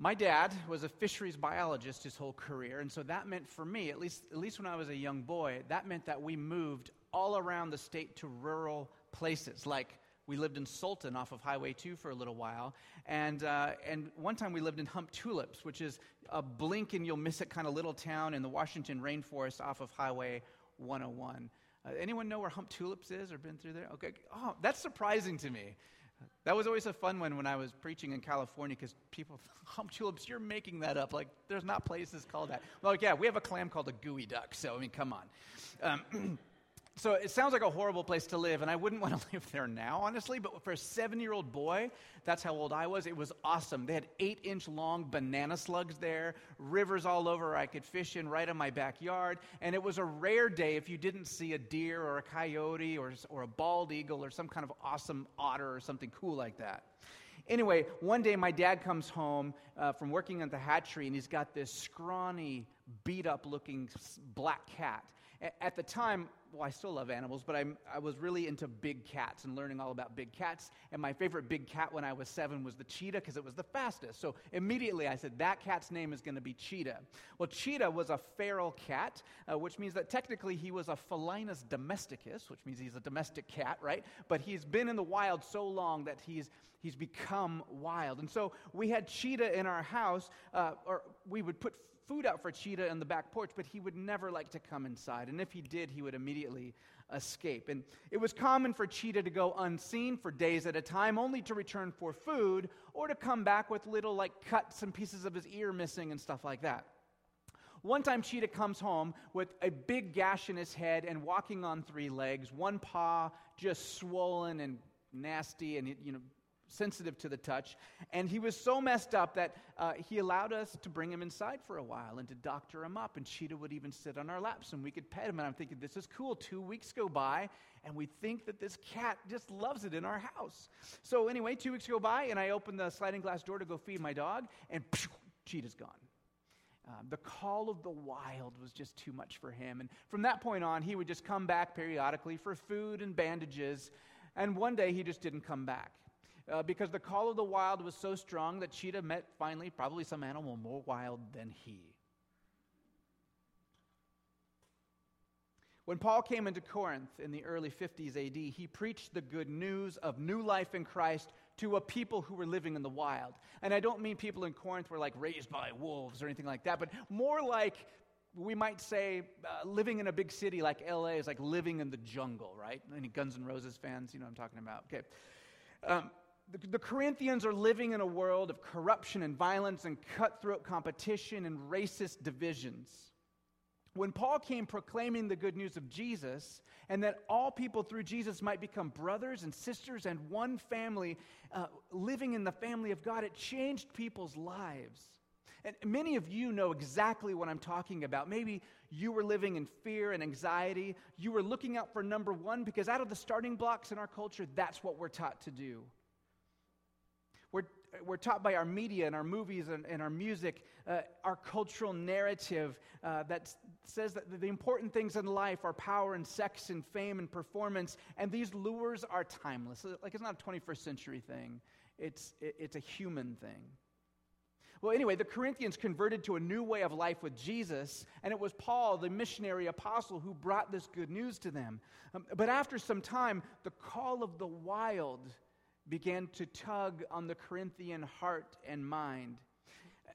My dad was a fisheries biologist his whole career, and so that meant for me, at least, at least when I was a young boy, that meant that we moved all around the state to rural places. Like we lived in Sultan off of Highway 2 for a little while, and, uh, and one time we lived in Humptulips, which is a blink and you'll miss it kind of little town in the Washington rainforest off of Highway 101. Uh, anyone know where Humptulips is or been through there? Okay. Oh, that's surprising to me. That was always a fun one when I was preaching in California because people, Humptulips, you're making that up. Like, there's not places called that. Well, yeah, we have a clam called a geoduck, so I mean, come on. Um, so it sounds like a horrible place to live, and I wouldn't want to live there now, honestly. But for a seven year old boy, that's how old I was, it was awesome. They had eight inch long banana slugs there, rivers all over I could fish in right in my backyard. And it was a rare day if you didn't see a deer or a coyote or, or a bald eagle or some kind of awesome otter or something cool like that. Anyway, one day my dad comes home uh, from working at the hatchery and he's got this scrawny, beat up looking black cat. At the time, well, I still love animals, but I'm, I was really into big cats and learning all about big cats. And my favorite big cat when I was seven was the cheetah because it was the fastest. So immediately I said, that cat's name is going to be Cheetah. Well, Cheetah was a feral cat, uh, which means that technically he was a felinus domesticus, which means he's a domestic cat, right? But he's been in the wild so long that he's, he's become wild. And so we had Cheetah in our house, uh, or we would put food out for Cheetah in the back porch, but he would never like to come inside. And if he did, he would immediately escape. And it was common for Cheetah to go unseen for days at a time, only to return for food or to come back with little like cuts and pieces of his ear missing and stuff like that. One time, Cheetah comes home with a big gash in his head and walking on three legs, one paw just swollen and nasty and you know sensitive to the touch. And he was so messed up that uh, he allowed us to bring him inside for a while and to doctor him up. And Cheetah would even sit on our laps and we could pet him. And I'm thinking, this is cool. Two weeks go by and we think that this cat just loves it in our house. So, anyway, two weeks go by and I open the sliding glass door to go feed my dog, and phew, Cheetah's gone. Um, the call of the wild was just too much for him. And from that point on, he would just come back periodically for food and bandages. And one day he just didn't come back uh, because the call of the wild was so strong that Cheetah met finally probably some animal more wild than he. When Paul came into Corinth in the early 50s AD, he preached the good news of new life in Christ to a people who were living in the wild. And I don't mean people in Corinth were like raised by wolves or anything like that, but more like we might say uh, living in a big city like LA is like living in the jungle, right? Any Guns N' Roses fans? You know what I'm talking about. Okay. Um, the, the Corinthians are living in a world of corruption and violence and cutthroat competition and racist divisions. When Paul came proclaiming the good news of Jesus and that all people through Jesus might become brothers and sisters and one family, uh, living in the family of God, it changed people's lives. And many of you know exactly what I'm talking about. Maybe you were living in fear and anxiety. You were looking out for number one because out of the starting blocks in our culture, that's what we're taught to do. We're, taught by our media and our movies and, and our music, uh, our cultural narrative uh, that says that the important things in life are power and sex and fame and performance, and these lures are timeless. Like it's not a 21st century thing, it's, it, it's a human thing. Well, anyway, the Corinthians converted to a new way of life with Jesus, and it was Paul, the missionary apostle, who brought this good news to them. Um, but after some time, the call of the wild began to tug on the Corinthian heart and mind.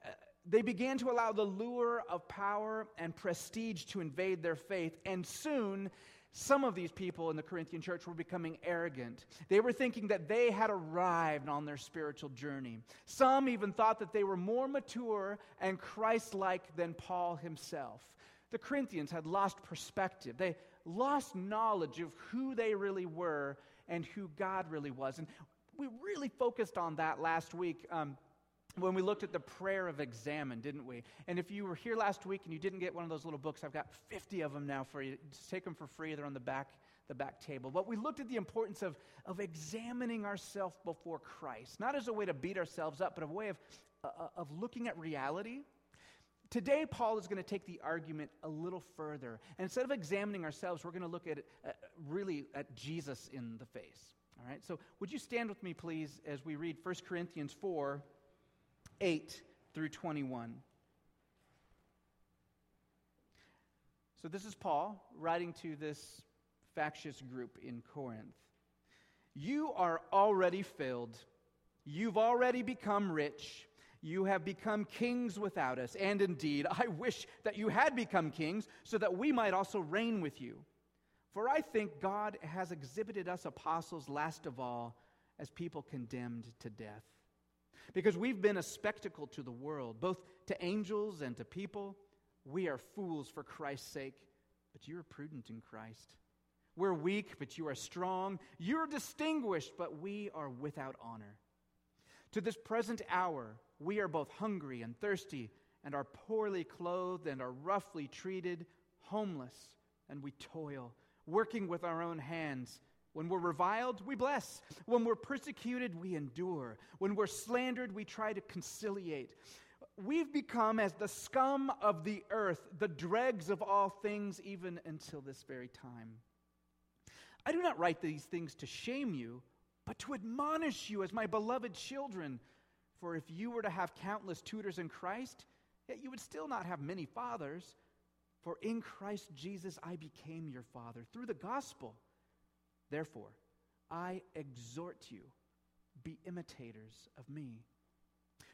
Uh, they began to allow the lure of power and prestige to invade their faith, and soon some of these people in the Corinthian church were becoming arrogant. They were thinking that they had arrived on their spiritual journey. Some even thought that they were more mature and Christ like than Paul himself. The Corinthians had lost perspective. They lost knowledge of who they really were and who God really was. And we really focused on that last week. Um, when we looked at the prayer of examen, didn't we? And if you were here last week and you didn't get one of those little books, I've got 50 of them now for you. Just take them for free. They're on the back, the back table. But we looked at the importance of, of examining ourselves before Christ, not as a way to beat ourselves up, but a way of, uh, uh of looking at reality. Today, Paul is going to take the argument a little further. And instead of examining ourselves, we're going to look at uh, really at Jesus in the face. All right, so would you stand with me, please, as we read 1 Corinthians 4 8 through 21. So, this is Paul writing to this factious group in Corinth. You are already filled. You've already become rich. You have become kings without us. And indeed, I wish that you had become kings so that we might also reign with you. For I think God has exhibited us apostles last of all as people condemned to death. Because we've been a spectacle to the world, both to angels and to people. We are fools for Christ's sake, but you are prudent in Christ. We're weak, but you are strong. You're distinguished, but we are without honor. To this present hour, we are both hungry and thirsty, and are poorly clothed, and are roughly treated, homeless, and we toil, working with our own hands. When we're reviled, we bless. When we're persecuted, we endure. When we're slandered, we try to conciliate. We've become as the scum of the earth, the dregs of all things, even until this very time. I do not write these things to shame you, but to admonish you as my beloved children. For if you were to have countless tutors in Christ, yet you would still not have many fathers. For in Christ Jesus I became your father through the gospel. Therefore, I exhort you, be imitators of me.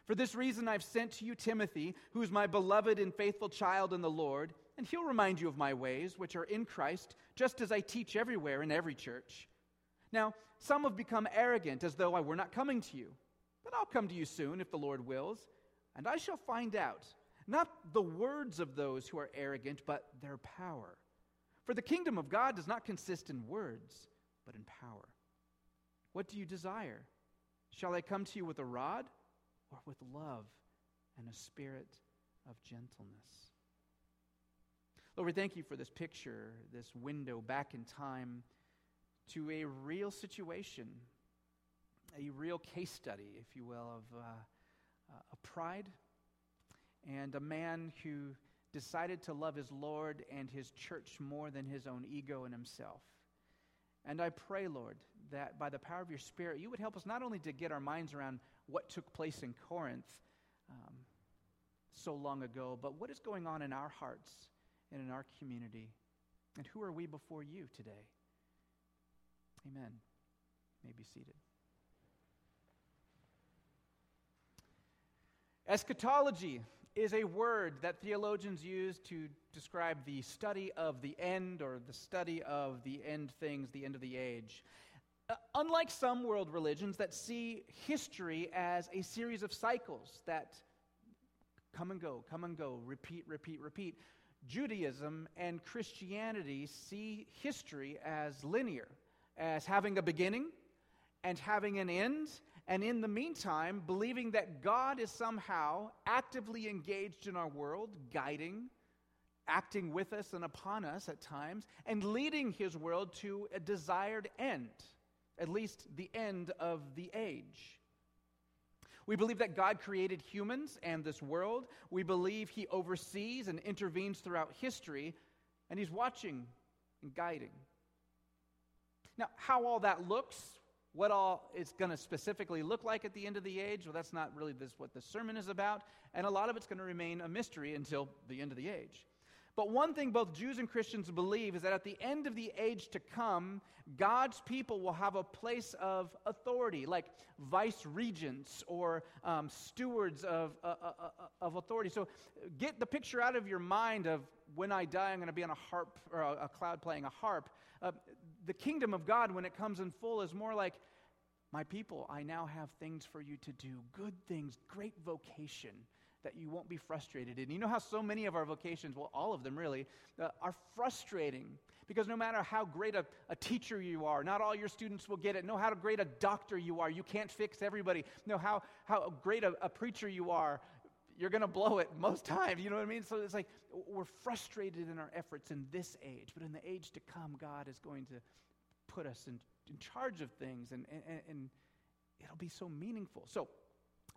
For this reason, I've sent to you Timothy, who is my beloved and faithful child in the Lord and he'll remind you of my ways, which are in Christ, just as I teach everywhere in every church. Now, some have become arrogant, as though I were not coming to you. But I'll come to you soon, if the Lord wills, and I shall find out, not the words of those who are arrogant, but their power. For the kingdom of God does not consist in words, but in power. What do you desire? Shall I come to you with a rod, or with love and a spirit of gentleness? Lord, we thank you for this picture, this window back in time to a real situation, a real case study, if you will, of uh, uh, a pride and a man who decided to love his Lord and his church more than his own ego and himself. And I pray, Lord, that by the power of your Spirit, you would help us not only to get our minds around what took place in Corinth um, so long ago, but what is going on in our hearts and in our community. And who are we before you today? Amen. You may be seated. Eschatology is a word that theologians use to describe the study of the end or the study of the end things, the end of the age. Uh, unlike some world religions that see history as a series of cycles that come and go, come and go, repeat, repeat, repeat, Judaism and Christianity see history as linear, as having a beginning and having an end, and in the meantime, believing that God is somehow actively engaged in our world, guiding, acting with us and upon us at times, and leading his world to a desired end, at least the end of the age. We believe that God created humans and this world. We believe He oversees and intervenes throughout history, and He's watching and guiding. Now, how all that looks, what all it's going to specifically look like at the end of the age, well, that's not really this, what the sermon is about, and a lot of it's going to remain a mystery until the end of the age. But one thing both Jews and Christians believe is that at the end of the age to come, God's people will have a place of authority, like vice regents or um, stewards of, uh, uh, uh, uh of authority. So get the picture out of your mind of when I die, I'm going to be on a harp or a, a cloud playing a harp. The kingdom of God, when it comes in full, is more like, my people, I now have things for you to do, good things, great vocation that you won't be frustrated in. You know how so many of our vocations, well, all of them really, uh, are frustrating because no matter how great a, a, teacher you are, not all your students will get it. No how great a doctor you are, you can't fix everybody. No how, how great a, a preacher you are, you're going to blow it most times. You know what I mean? So it's like we're frustrated in our efforts in this age, but in the age to come, God is going to put us in, in charge of things and, and, and it'll be so meaningful. So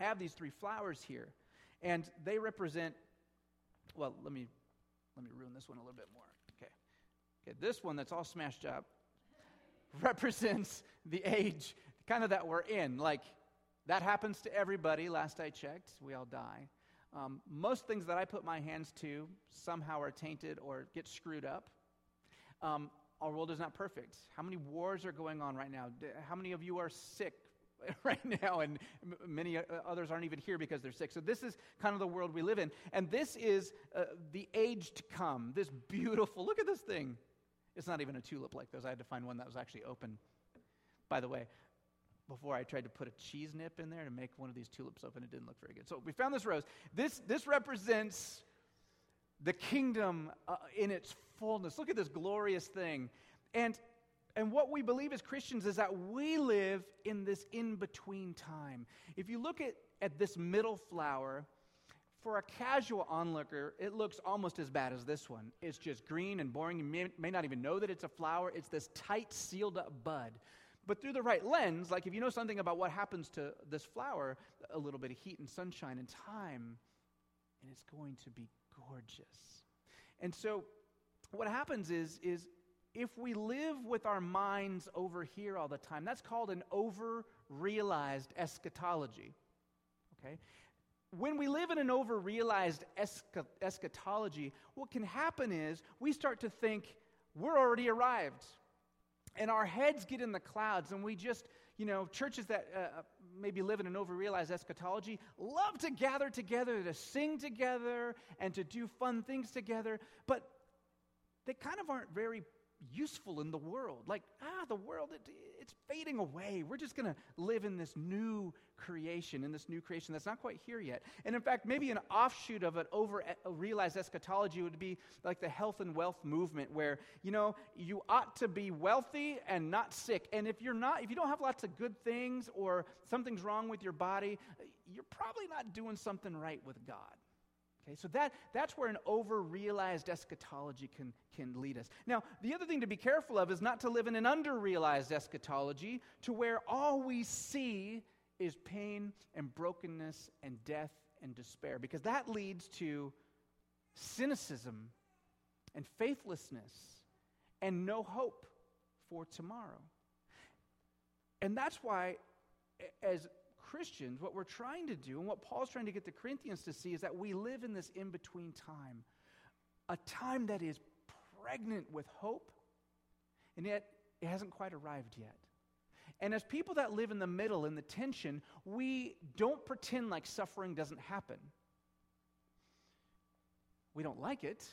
I have these three flowers here. And they represent, well, let me, let me ruin this one a little bit more. Okay. Okay, this one that's all smashed up represents the age kind of that we're in. Like, that happens to everybody, last I checked. We all die. Um, most things that I put my hands to somehow are tainted or get screwed up. Um, our world is not perfect. How many wars are going on right now? How many of you are sick right now? And many uh, others aren't even here because they're sick. So, this is kind of the world we live in. And this is uh, the age to come. This beautiful, look at this thing. It's not even a tulip like those. I had to find one that was actually open. By the way, before I tried to put a cheese nip in there to make one of these tulips open. It didn't look very good. So we found this rose. This, this represents the kingdom uh, in its fullness. Look at this glorious thing. And, and what we believe as Christians is that we live in this in between time. If you look at, at this middle flower, for a casual onlooker, it looks almost as bad as this one. It's just green and boring. You may, may not even know that it's a flower. It's this tight, sealed up bud. But through the right lens, like if you know something about what happens to this flower, a little bit of heat and sunshine and time, and it's going to be gorgeous. And so what happens is, is if we live with our minds over here all the time, that's called an over realized eschatology. Okay? When we live in an over realized eschatology, what can happen is we start to think we're already arrived and our heads get in the clouds and we just you know churches that uh, uh maybe live in an overrealized eschatology love to gather together to sing together and to do fun things together but they kind of aren't very useful in the world like ah the world it, it's fading away we're just going to live in this new creation, in this new creation that's not quite here yet. And in fact, maybe an offshoot of an over realized eschatology would be like the health and wealth movement, where, you know, you ought to be wealthy and not sick. And if you're not, if you don't have lots of good things or something's wrong with your body, you're probably not doing something right with God. Okay, so that, that's where an over realized eschatology can, can lead us. Now, the other thing to be careful of is not to live in an under realized eschatology to where all we see is pain and brokenness and death and despair, because that leads to cynicism and faithlessness and no hope for tomorrow. And that's why, as Christians, what we're trying to do, and what Paul's trying to get the Corinthians to see, is that we live in this in between time, a time that is pregnant with hope, and yet it hasn't quite arrived yet. And as people that live in the middle, in the tension, we don't pretend like suffering doesn't happen. We don't like it.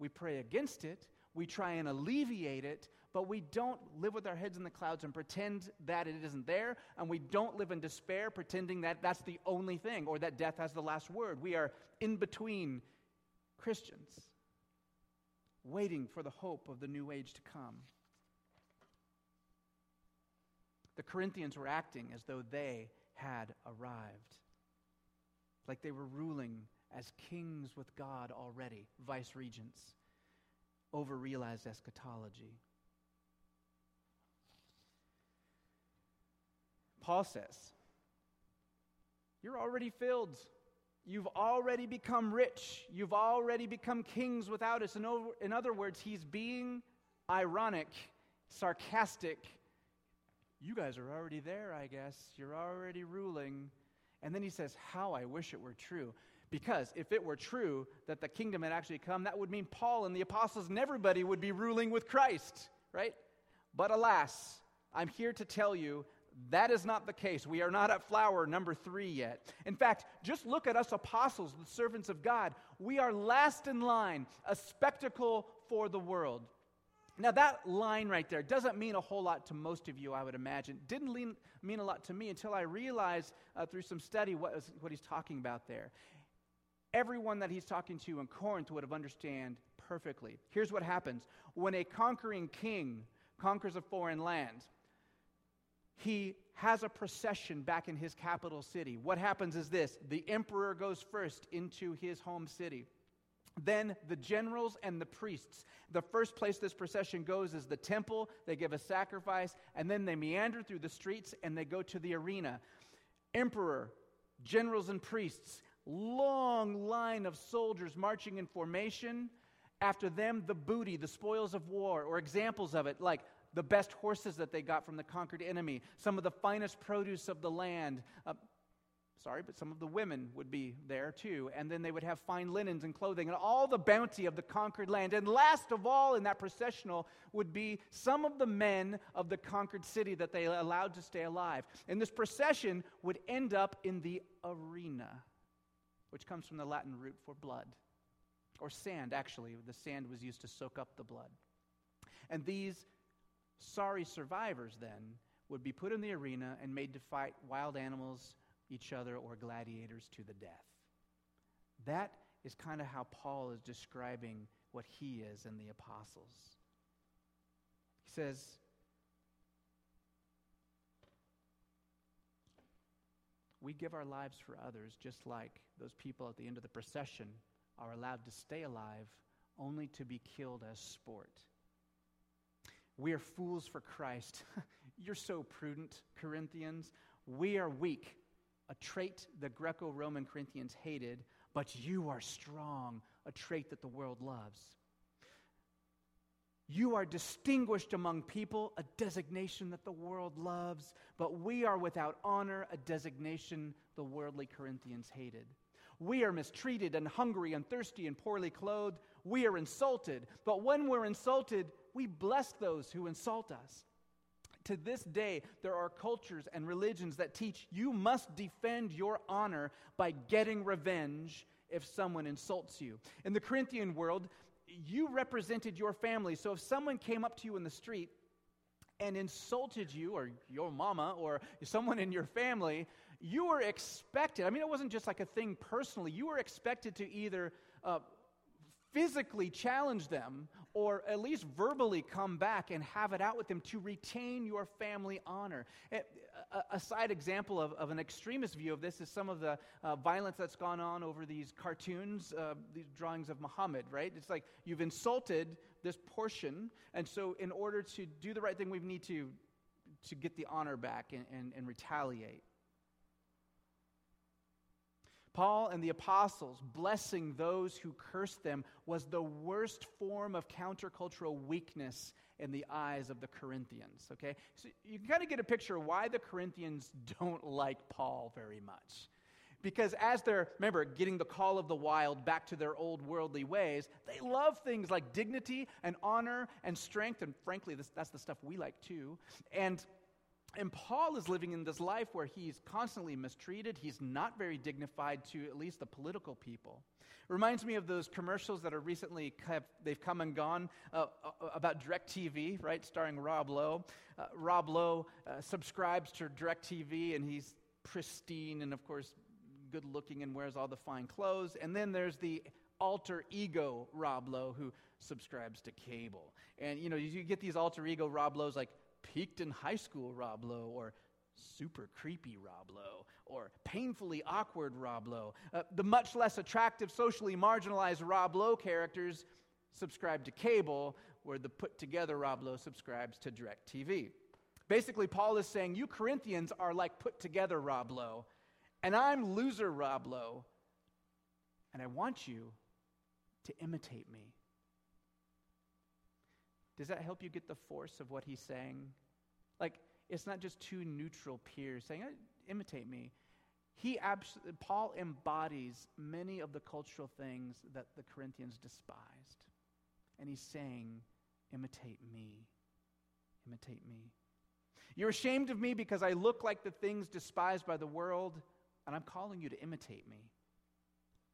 We pray against it. We try and alleviate it, but we don't live with our heads in the clouds and pretend that it isn't there. And we don't live in despair, pretending that that's the only thing or that death has the last word. We are in between Christians, waiting for the hope of the new age to come. The Corinthians were acting as though they had arrived, like they were ruling as kings with God already, vice regents, over realized eschatology. Paul says, You're already filled. You've already become rich. You've already become kings without us. In, over, in other words, he's being ironic, sarcastic, you guys are already there, I guess. You're already ruling. And then he says, How I wish it were true. Because if it were true that the kingdom had actually come, that would mean Paul and the apostles and everybody would be ruling with Christ, right? But alas, I'm here to tell you that is not the case. We are not at flower number three yet. In fact, just look at us apostles, the servants of God. We are last in line, a spectacle for the world. Now, that line right there doesn't mean a whole lot to most of you, I would imagine. Didn't lean, mean a lot to me until I realized uh, through some study what, what he's talking about there. Everyone that he's talking to in Corinth would have understand perfectly. Here's what happens when a conquering king conquers a foreign land, he has a procession back in his capital city. What happens is this the emperor goes first into his home city. Then the generals and the priests. The first place this procession goes is the temple. They give a sacrifice, and then they meander through the streets and they go to the arena. Emperor, generals, and priests, long line of soldiers marching in formation. After them, the booty, the spoils of war, or examples of it, like the best horses that they got from the conquered enemy, some of the finest produce of the land, uh, sorry, but some of the women would be there too. And then they would have fine linens and clothing and all the bounty of the conquered land. And last of all, in that processional, would be some of the men of the conquered city that they allowed to stay alive. And this procession would end up in the arena, which comes from the Latin root for blood, or sand, actually. The sand was used to soak up the blood. And these sorry survivors then would be put in the arena and made to fight wild animals, each other, or gladiators to the death. That is kind of how Paul is describing what he is and the apostles. He says, We give our lives for others just like those people at the end of the procession are allowed to stay alive only to be killed as sport. We are fools for Christ. You're so prudent, Corinthians. We are weak, a trait the Greco Roman Corinthians hated, but you are strong, a trait that the world loves. You are distinguished among people, a designation that the world loves, but we are without honor, a designation the worldly Corinthians hated. We are mistreated and hungry and thirsty and poorly clothed. We are insulted, but when we're insulted, we bless those who insult us. To this day, there are cultures and religions that teach you must defend your honor by getting revenge if someone insults you. In the Corinthian world, you represented your family. So if someone came up to you in the street and insulted you, or your mama, or someone in your family, you were expected. I mean, it wasn't just like a thing personally. You were expected to either uh, physically challenge them or at least verbally come back and have it out with them to retain your family honor. A, a side example of, of, an extremist view of this is some of the uh, violence that's gone on over these cartoons, uh, these drawings of Muhammad, right? It's like you've insulted this portion, and so in order to do the right thing, we need to, to get the honor back and, and, and retaliate. Paul and the apostles blessing those who cursed them was the worst form of countercultural weakness in the eyes of the Corinthians. Okay? So you can kind of get a picture why the Corinthians don't like Paul very much. Because as they're, remember, getting the call of the wild back to their old worldly ways, they love things like dignity and honor and strength. And frankly, that's the stuff we like too. And and Paul is living in this life where he's constantly mistreated. He's not very dignified to at least the political people. It reminds me of those commercials that are recently have, they've come and gone uh, uh about DirecTV, right, starring Rob Lowe. Uh, Rob Lowe uh, subscribes to DirecTV, and he's pristine and, of course, good looking and wears all the fine clothes. And then there's the alter ego Rob Lowe who subscribes to cable. And, you know, you get these alter ego Rob Lowe's like, peaked in high school Rob Lowe, or super creepy Rob Lowe, or painfully awkward Rob Lowe. Uh, the much less attractive, socially marginalized Rob Lowe characters subscribe to cable, where the put together Rob Lowe subscribes to DirecTV. Basically, Paul is saying, You Corinthians are like put together Rob Lowe, and I'm loser Rob Lowe, and I want you to imitate me. Does that help you get the force of what he's saying? Like, it's not just two neutral peers saying, imitate me. He abs- Paul embodies many of the cultural things that the Corinthians despised. And he's saying, imitate me. Imitate me. You're ashamed of me because I look like the things despised by the world, and I'm calling you to imitate me.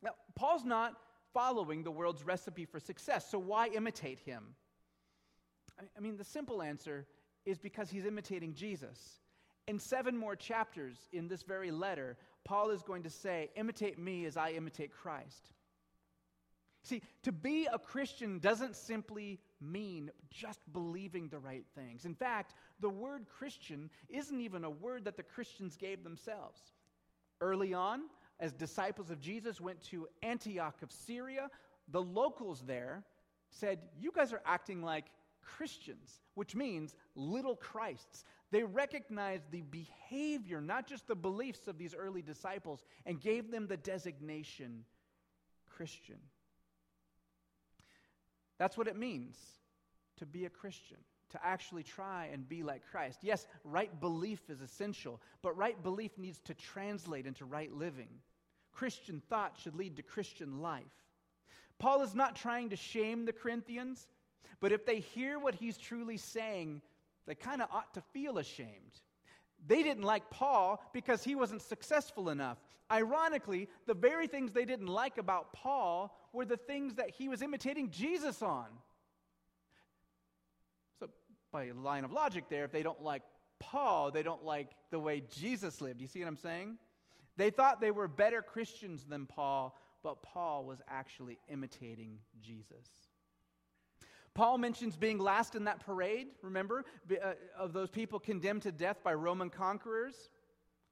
Now, Paul's not following the world's recipe for success, so why imitate him? I mean, the simple answer is because he's imitating Jesus. In seven more chapters in this very letter, Paul is going to say, Imitate me as I imitate Christ. See, to be a Christian doesn't simply mean just believing the right things. In fact, the word Christian isn't even a word that the Christians gave themselves. Early on, as disciples of Jesus went to Antioch of Syria, the locals there said, You guys are acting like Christians, which means little Christs. They recognized the behavior, not just the beliefs of these early disciples, and gave them the designation Christian. That's what it means to be a Christian. to actually try and be like Christ. Yes, right belief is essential, but right belief needs to translate into right living. Christian thought should lead to Christian life. Paul is not trying to shame the Corinthians, but if they hear what he's truly saying, they kind of ought to feel ashamed. They didn't like Paul because he wasn't successful enough. Ironically, the very things they didn't like about Paul were the things that he was imitating Jesus on. So, by line of logic, there, if they don't like Paul, they don't like the way Jesus lived. You see what I'm saying? They thought they were better Christians than Paul, but Paul was actually imitating Jesus. Paul mentions being last in that parade, remember, uh, of those people condemned to death by Roman conquerors.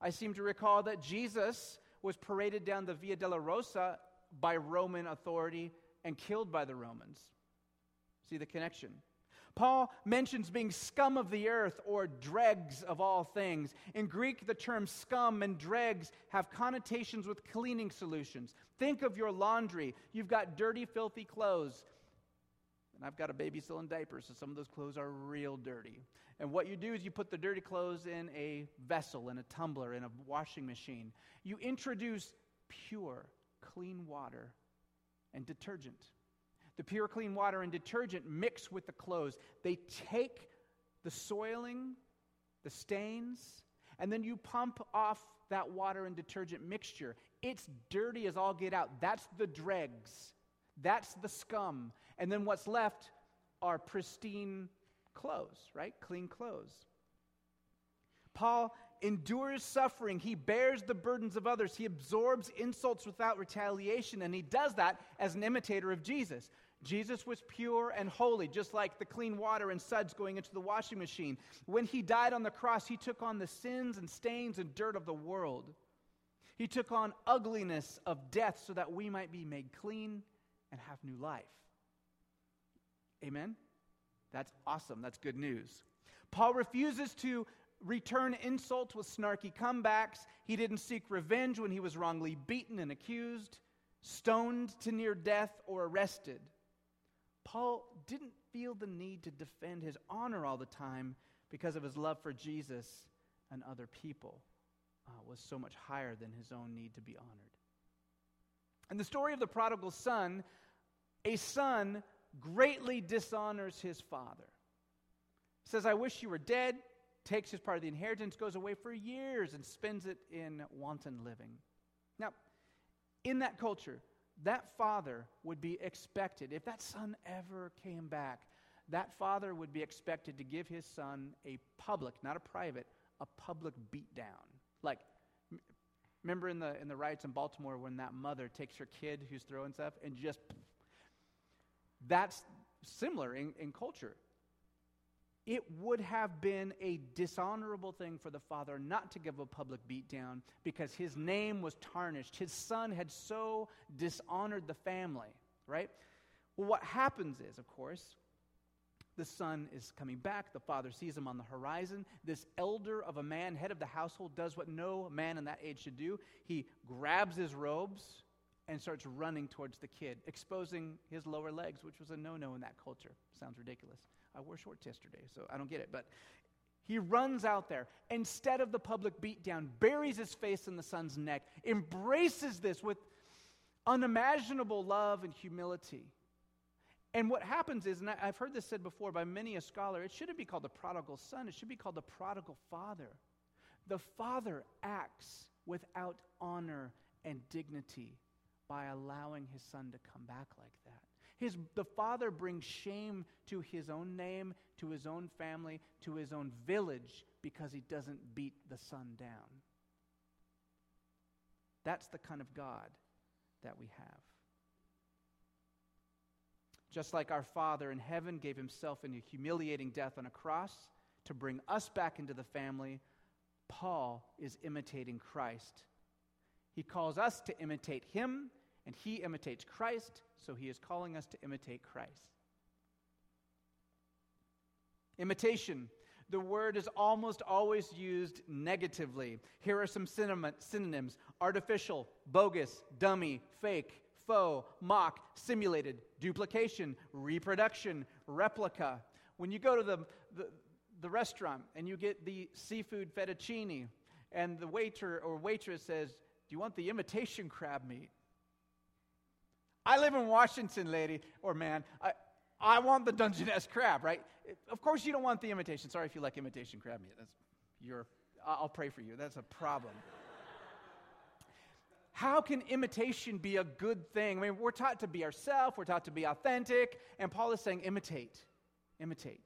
I seem to recall that Jesus was paraded down the Via Dolorosa by Roman authority and killed by the Romans. See the connection? Paul mentions being scum of the earth or dregs of all things. In Greek, the terms scum and dregs have connotations with cleaning solutions. Think of your laundry. You've got dirty, filthy clothes. And I've got a baby still in diapers, so some of those clothes are real dirty. And what you do is you put the dirty clothes in a vessel, in a tumbler, in a washing machine. You introduce pure, clean water and detergent. The pure, clean water and detergent mix with the clothes. They take the soiling, the stains, and then you pump off that water and detergent mixture. It's dirty as all get out. That's the dregs. That's the scum. And then what's left are pristine clothes, right? Clean clothes. Paul endures suffering. He bears the burdens of others. He absorbs insults without retaliation. And he does that as an imitator of Jesus. Jesus was pure and holy, just like the clean water and suds going into the washing machine. When he died on the cross, he took on the sins and stains and dirt of the world. He took on ugliness of death so that we might be made clean and have new life. Amen? That's awesome. That's good news. Paul refuses to return insults with snarky comebacks. He didn't seek revenge when he was wrongly beaten and accused, stoned to near death, or arrested. Paul didn't feel the need to defend his honor all the time because of his love for Jesus and other people uh, was so much higher than his own need to be honored. And the story of the prodigal son, a son greatly dishonors his father. Says, I wish you were dead, takes his part of the inheritance, goes away for years, and spends it in wanton living. Now, in that culture, that father would be expected, if that son ever came back, that father would be expected to give his son a public, not a private, a public beatdown. Like, remember in the, in the riots in Baltimore when that mother takes her kid who's throwing stuff and just that's similar in, in culture. It would have been a dishonorable thing for the father not to give a public beatdown because his name was tarnished. His son had so dishonored the family, right? Well, what happens is, of course, the son is coming back. The father sees him on the horizon. This elder of a man, head of the household, does what no man in that age should do. He grabs his robes, and starts running towards the kid, exposing his lower legs, which was a no no in that culture. Sounds ridiculous. I wore shorts yesterday, so I don't get it. But he runs out there, instead of the public beatdown, buries his face in the son's neck, embraces this with unimaginable love and humility. And what happens is, and I've heard this said before by many a scholar, it shouldn't be called the prodigal son, it should be called the prodigal father. The father acts without honor and dignity by allowing his son to come back like that. His, the father brings shame to his own name, to his own family, to his own village because he doesn't beat the son down. That's the kind of God that we have. Just like our Father in heaven gave himself in a humiliating death on a cross to bring us back into the family, Paul is imitating Christ. He calls us to imitate him and he imitates Christ, so he is calling us to imitate Christ. Imitation. The word is almost always used negatively. Here are some synonyms artificial, bogus, dummy, fake, faux, mock, simulated, duplication, reproduction, replica. When you go to the the, the restaurant and you get the seafood fettuccine, and the waiter or waitress says, Do you want the imitation crab meat? I live in Washington, lady or man. I, I want the Dungeness crab, right? Of course, you don't want the imitation. Sorry if you like imitation crab meat. That's your, I'll pray for you. That's a problem. How can imitation be a good thing? I mean, we're taught to be ourselves, we're taught to be authentic, and Paul is saying, imitate. Imitate.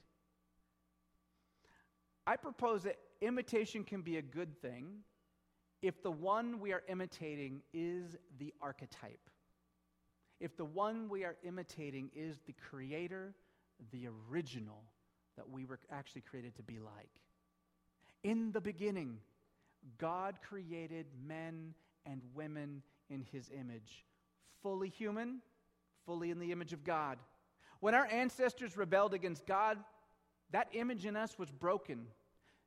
I propose that imitation can be a good thing if the one we are imitating is the archetype. If the one we are imitating is the creator, the original that we were actually created to be like. In the beginning, God created men and women in his image, fully human, fully in the image of God. When our ancestors rebelled against God, that image in us was broken.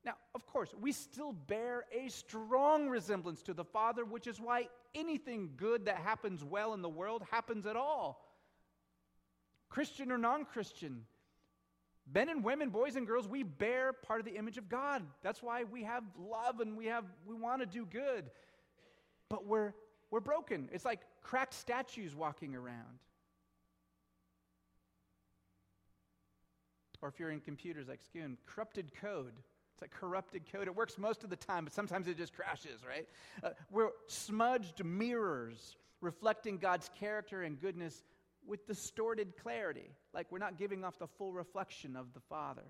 Now, of course, we still bear a strong resemblance to the Father, which is why anything good that happens well in the world happens at all. Christian or non Christian, men and women, boys and girls, we bear part of the image of God. That's why we have love and we have we want to do good but we're, we're broken. It's like cracked statues walking around. Or if you're in computers like Skun, corrupted code. It's like corrupted code. It works most of the time, but sometimes it just crashes, right? Uh, we're smudged mirrors reflecting God's character and goodness with distorted clarity, like we're not giving off the full reflection of the Father.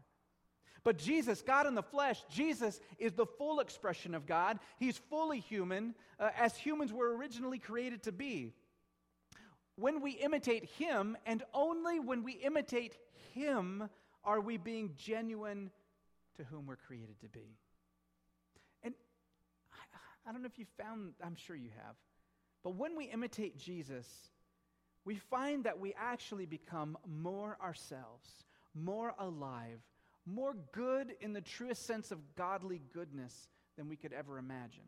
But Jesus, God in the flesh, Jesus is the full expression of God. He's fully human, uh, as humans were originally created to be. When we imitate Him, and only when we imitate Him, are we being genuine to whom we're created to be. And I, I don't know if you found, I'm sure you have, but when we imitate Jesus, we find that we actually become more ourselves, more alive, more good in the truest sense of godly goodness than we could ever imagine.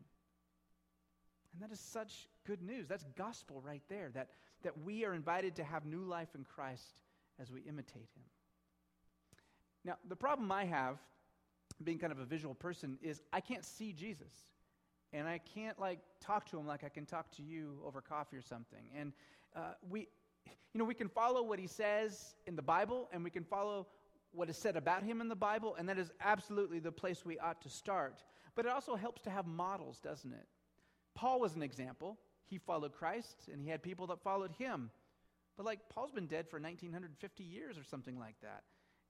And that is such good news. That's gospel right there, that, that we are invited to have new life in Christ as we imitate him. Now, the problem I have, being kind of a visual person, is I can't see Jesus. And I can't like talk to him like I can talk to you over coffee or something. And uh, we, you know, we can follow what he says in the Bible, and we can follow what is said about him in the Bible, and that is absolutely the place we ought to start. But it also helps to have models, doesn't it? Paul was an example. He followed Christ, and he had people that followed him. But like Paul's been dead for 1950 years or something like that.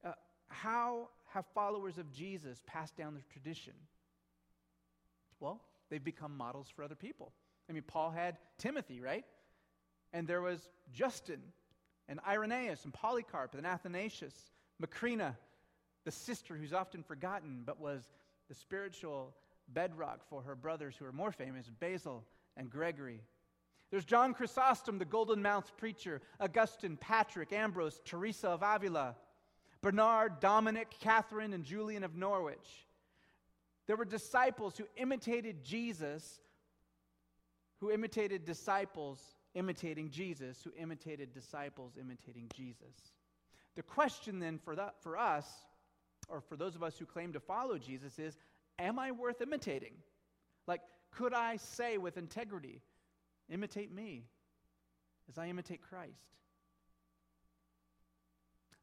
Uh, how have followers of Jesus passed down the tradition? Well, they've become models for other people. I mean, Paul had Timothy, right? And there was Justin and Irenaeus and Polycarp and Athanasius Macrina, the sister who's often forgotten but was the spiritual bedrock for her brothers who are more famous, Basil and Gregory. There's John Chrysostom, the golden mouthed preacher, Augustine, Patrick, Ambrose, Teresa of Avila, Bernard, Dominic, Catherine, and Julian of Norwich. There were disciples who imitated Jesus, who imitated disciples imitating Jesus, who imitated disciples imitating Jesus. The question then for, that, for us, or for those of us who claim to follow Jesus, is Am I worth imitating? Like, could I say with integrity, imitate me as I imitate Christ?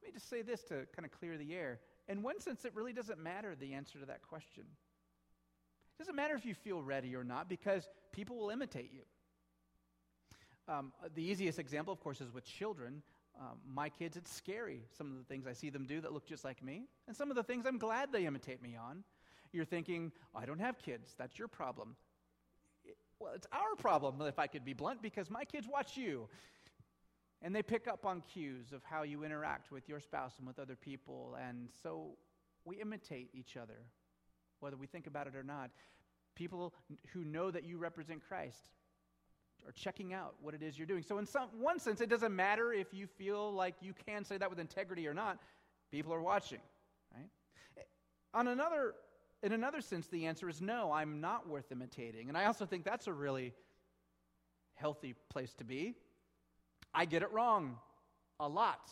Let me just say this to kind of clear the air. In one sense, it really doesn't matter the answer to that question. It doesn't matter if you feel ready or not because people will imitate you. Um, the easiest example, of course, is with children. Um, my kids, it's scary, some of the things I see them do that look just like me, and some of the things I'm glad they imitate me on. You're thinking, oh, I don't have kids. That's your problem. It, well, it's our problem, if I could be blunt, because my kids watch you. And they pick up on cues of how you interact with your spouse and with other people. And so we imitate each other, whether we think about it or not. People who know that you represent Christ or checking out what it is you're doing. So, in some, one sense, it doesn't matter if you feel like you can say that with integrity or not. People are watching, right? On another, in another sense, the answer is no, I'm not worth imitating. And I also think that's a really healthy place to be. I get it wrong a lot.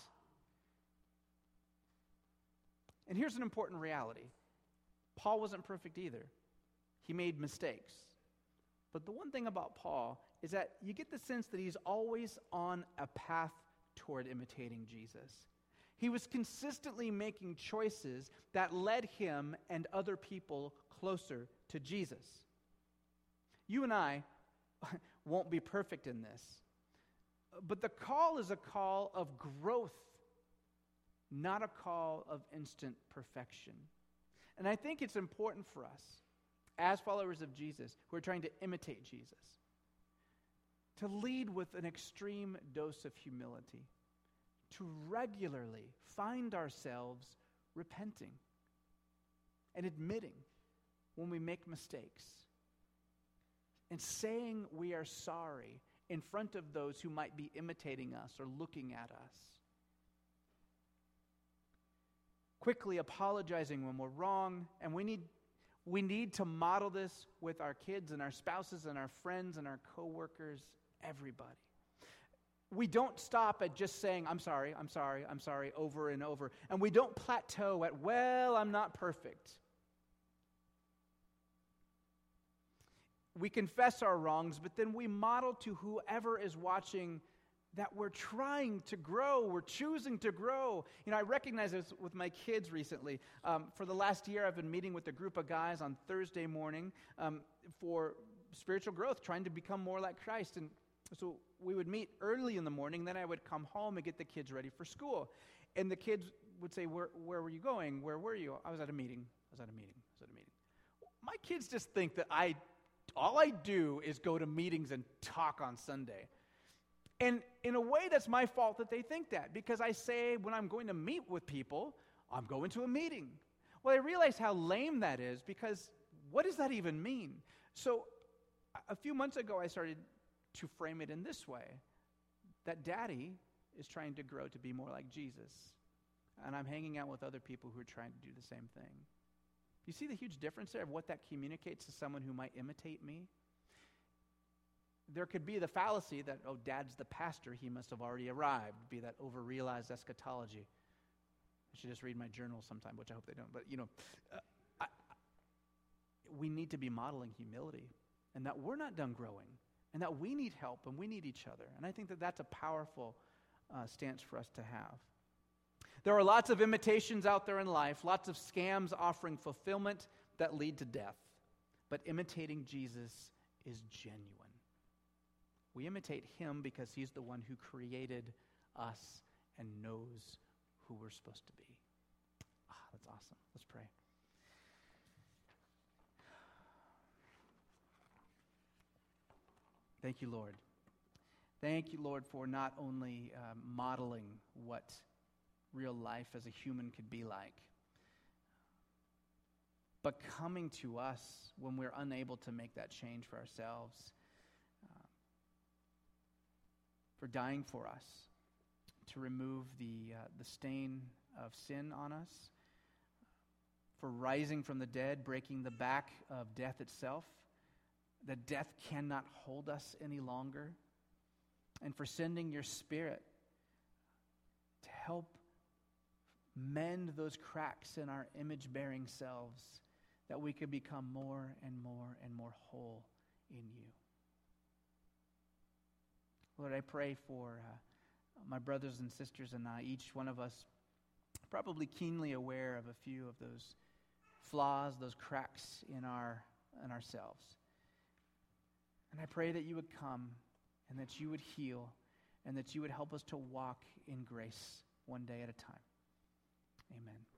And here's an important reality Paul wasn't perfect either, he made mistakes. But the one thing about Paul is that you get the sense that he's always on a path toward imitating Jesus. He was consistently making choices that led him and other people closer to Jesus. You and I won't be perfect in this, but the call is a call of growth, not a call of instant perfection. And I think it's important for us, as followers of Jesus, who are trying to imitate Jesus, to lead with an extreme dose of humility to regularly find ourselves repenting and admitting when we make mistakes and saying we are sorry in front of those who might be imitating us or looking at us. Quickly apologizing when we're wrong, and we need, we need to model this with our kids and our spouses and our friends and our coworkers, everybody we don't stop at just saying, I'm sorry, I'm sorry, I'm sorry, over and over. And we don't plateau at, well, I'm not perfect. We confess our wrongs, but then we model to whoever is watching that we're trying to grow, we're choosing to grow. You know, I recognize this with my kids recently. Um, for the last year, I've been meeting with a group of guys on Thursday morning um, for spiritual growth, trying to become more like Christ. And so we would meet early in the morning, then I would come home and get the kids ready for school. And the kids would say, Where, where were you going? Where were you? I was at a meeting. I was at a meeting. I was at a meeting. My kids just think that I, all I do is go to meetings and talk on Sunday. And in a way, that's my fault that they think that because I say when I'm going to meet with people, I'm going to a meeting. Well, I realize how lame that is because what does that even mean? So a few months ago, I started to frame it in this way that daddy is trying to grow to be more like Jesus. And I'm hanging out with other people who are trying to do the same thing. You see the huge difference there of what that communicates to someone who might imitate me? There could be the fallacy that, oh, dad's the pastor, he must have already arrived, be that overrealized eschatology. I should just read my journal sometime, which I hope they don't. But, you know, uh, I, we need to be modeling humility and that we're not done growing and that we need help and we need each other. And I think that that's a powerful uh, stance for us to have. There are lots of imitations out there in life, lots of scams offering fulfillment that lead to death. But imitating Jesus is genuine. We imitate him because he's the one who created us and knows who we're supposed to be. Ah, that's awesome. Let's pray. Thank you, Lord. Thank you, Lord, for not only uh, modeling what real life as a human could be like, but coming to us when we're unable to make that change for ourselves, uh, for dying for us to remove the, uh, the stain of sin on us, for rising from the dead, breaking the back of death itself that death cannot hold us any longer, and for sending your spirit to help mend those cracks in our image bearing selves that we could become more and more and more whole in you. Lord, I pray for uh, my brothers and sisters and I, each one of us probably keenly aware of a few of those flaws, those cracks in, our, in ourselves. And I pray that you would come and that you would heal and that you would help us to walk in grace one day at a time. Amen.